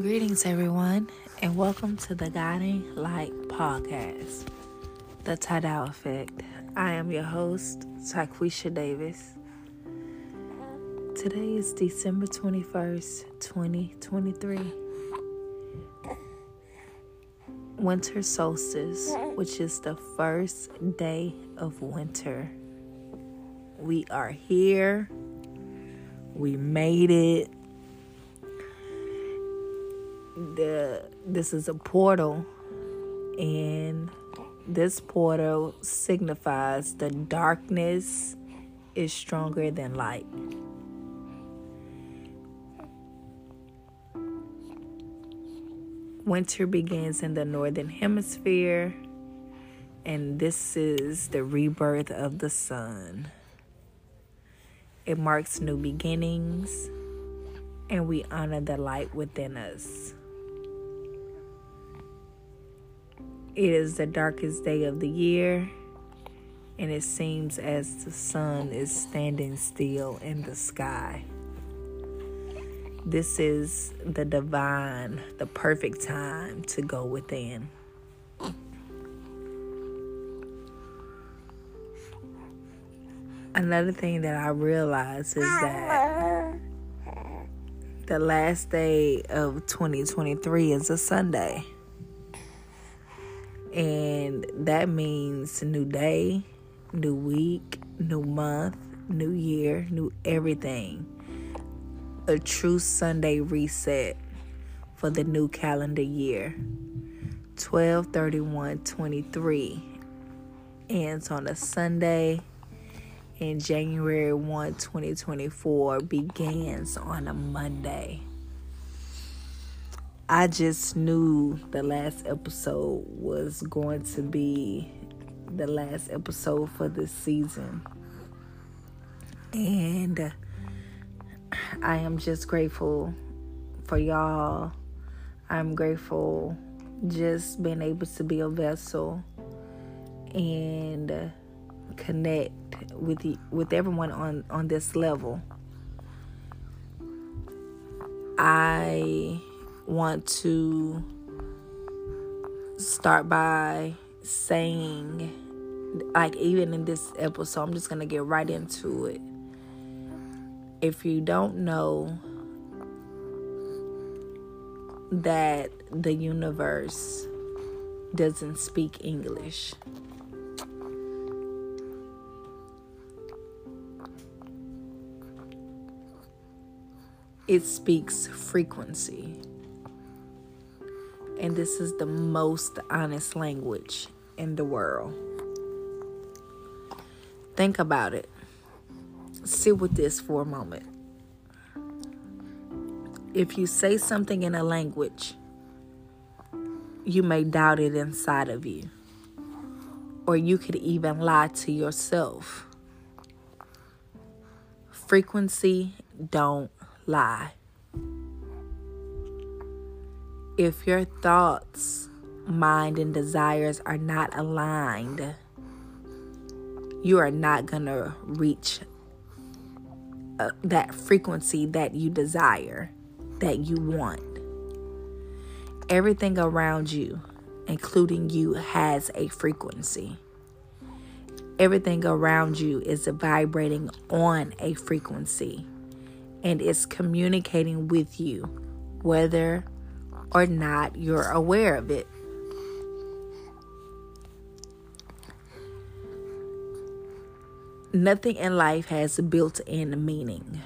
Greetings, everyone, and welcome to the Guiding Light Podcast, The Tidal Effect. I am your host, Taquisha Davis. Today is December 21st, 2023. Winter solstice, which is the first day of winter. We are here. We made it the this is a portal and this portal signifies the darkness is stronger than light. Winter begins in the northern hemisphere, and this is the rebirth of the sun. It marks new beginnings, and we honor the light within us. It is the darkest day of the year, and it seems as the sun is standing still in the sky. This is the divine, the perfect time to go within. Another thing that I realize is that the last day of 2023 is a Sunday. And that means new day, new week, new month, new year, new everything. A true Sunday reset for the new calendar year. 12 31 23 ends on a Sunday, and January 1 2024 begins on a Monday. I just knew the last episode was going to be the last episode for this season. And I am just grateful for y'all. I'm grateful just being able to be a vessel and connect with the, with everyone on on this level. I want to start by saying, like, even in this episode, I'm just going to get right into it. If you don't know that the universe doesn't speak English, it speaks frequency and this is the most honest language in the world. Think about it. Sit with this for a moment. If you say something in a language, you may doubt it inside of you, or you could even lie to yourself. Frequency don't lie if your thoughts, mind, and desires are not aligned, you are not going to reach uh, that frequency that you desire, that you want. Everything around you, including you, has a frequency. Everything around you is vibrating on a frequency and it's communicating with you, whether or not you're aware of it. Nothing in life has built in meaning.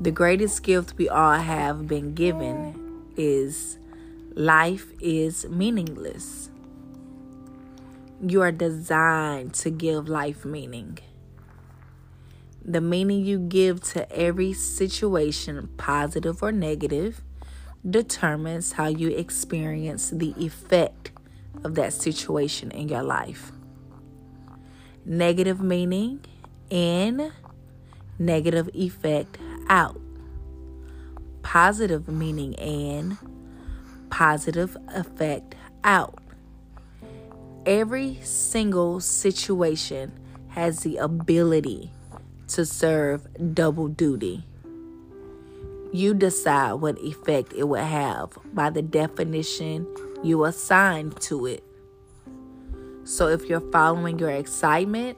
The greatest gift we all have been given is life is meaningless. You are designed to give life meaning. The meaning you give to every situation, positive or negative, determines how you experience the effect of that situation in your life. Negative meaning in, negative effect out. Positive meaning in, positive effect out. Every single situation has the ability to serve double duty. You decide what effect it will have by the definition you assign to it. So if you're following your excitement,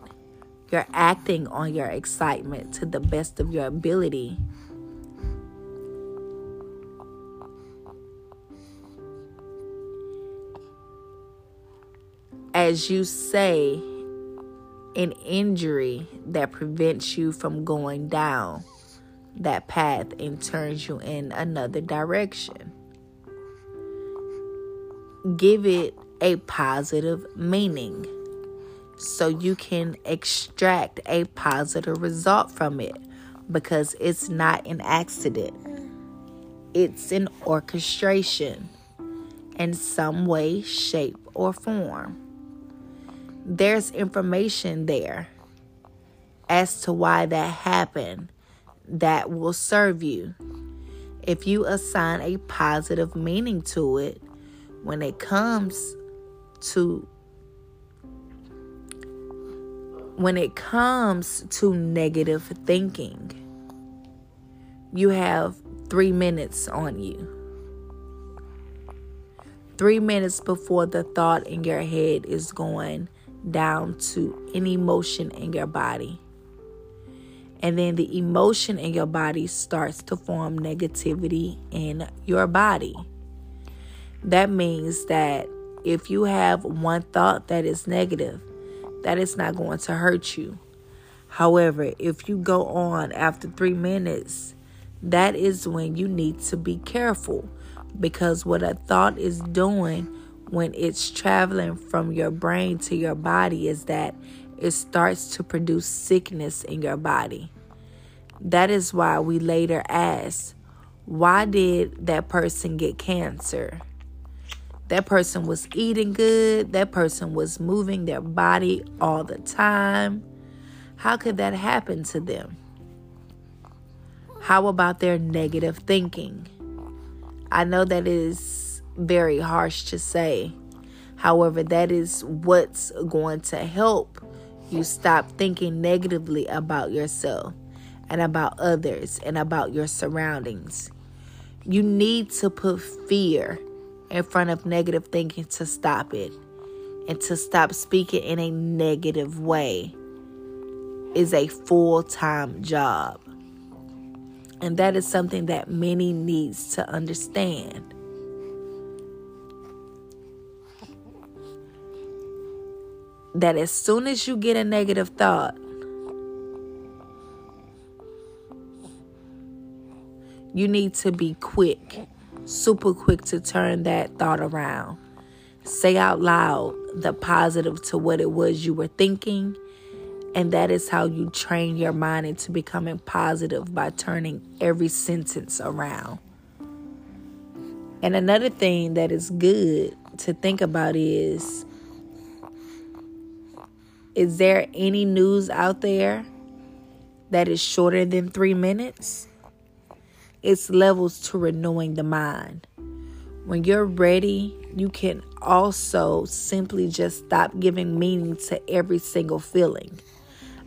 you're acting on your excitement to the best of your ability. As you say, an injury that prevents you from going down that path and turns you in another direction. Give it a positive meaning so you can extract a positive result from it because it's not an accident, it's an orchestration in some way, shape, or form. There's information there as to why that happened that will serve you. If you assign a positive meaning to it, when it comes to when it comes to negative thinking, you have three minutes on you. Three minutes before the thought in your head is going down to any emotion in your body. And then the emotion in your body starts to form negativity in your body. That means that if you have one thought that is negative, that is not going to hurt you. However, if you go on after three minutes, that is when you need to be careful because what a thought is doing when it's traveling from your brain to your body is that it starts to produce sickness in your body. That is why we later ask, why did that person get cancer? That person was eating good. That person was moving their body all the time. How could that happen to them? How about their negative thinking? I know that is very harsh to say. However, that is what's going to help you stop thinking negatively about yourself and about others and about your surroundings. You need to put fear in front of negative thinking to stop it and to stop speaking in a negative way is a full-time job. And that is something that many needs to understand. That as soon as you get a negative thought, you need to be quick super quick to turn that thought around. Say out loud the positive to what it was you were thinking. And that is how you train your mind into becoming positive by turning every sentence around. And another thing that is good to think about is is there any news out there that is shorter than three minutes? it's levels to renewing the mind. When you're ready, you can also simply just stop giving meaning to every single feeling.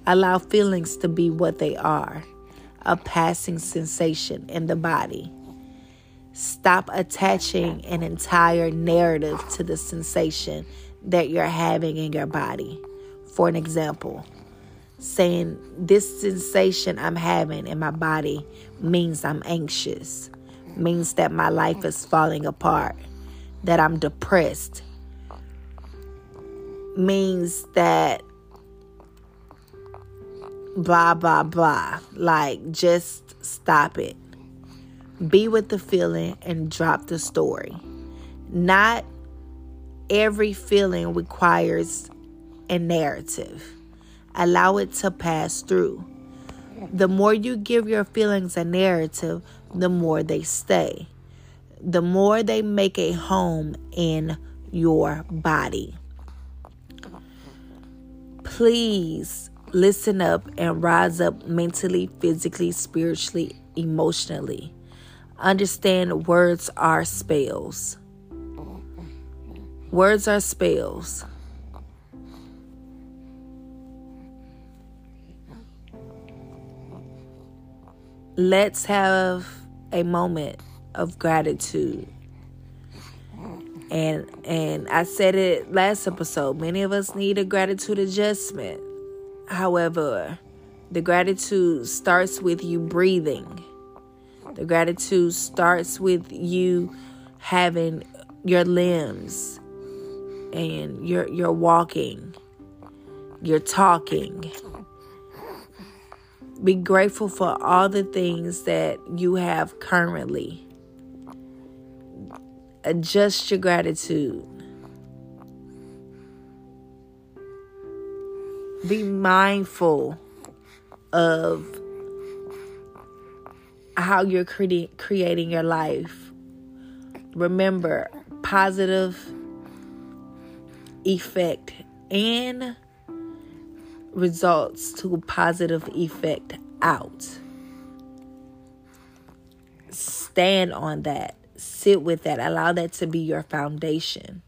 Allow feelings to be what they are a passing sensation in the body. Stop attaching an entire narrative to the sensation that you're having in your body. For an example, saying this sensation I'm having in my body means I'm anxious, means that my life is falling apart, that I'm depressed, means that blah, blah, blah. Like, just stop it. Be with the feeling and drop the story. Not every feeling requires a narrative allow it to pass through. The more you give your feelings a narrative, the more they stay. The more they make a home in your body. Please listen up and rise up mentally, physically, spiritually, emotionally. Understand words are spells. Words are spells. Let's have a moment of gratitude. And and I said it last episode, many of us need a gratitude adjustment. However, the gratitude starts with you breathing. The gratitude starts with you having your limbs and you're you're walking. You're talking. Be grateful for all the things that you have currently. Adjust your gratitude. Be mindful of how you're cre- creating your life. Remember, positive effect and results to a positive effect out. Stand on that. Sit with that. Allow that to be your foundation.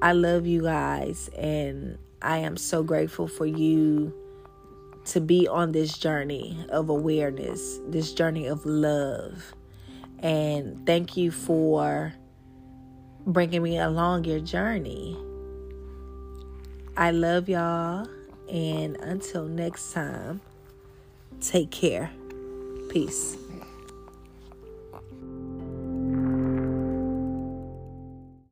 I love you guys, and I am so grateful for you to be on this journey of awareness, this journey of love. And thank you for bringing me along your journey. I love y'all. And until next time, take care. Peace.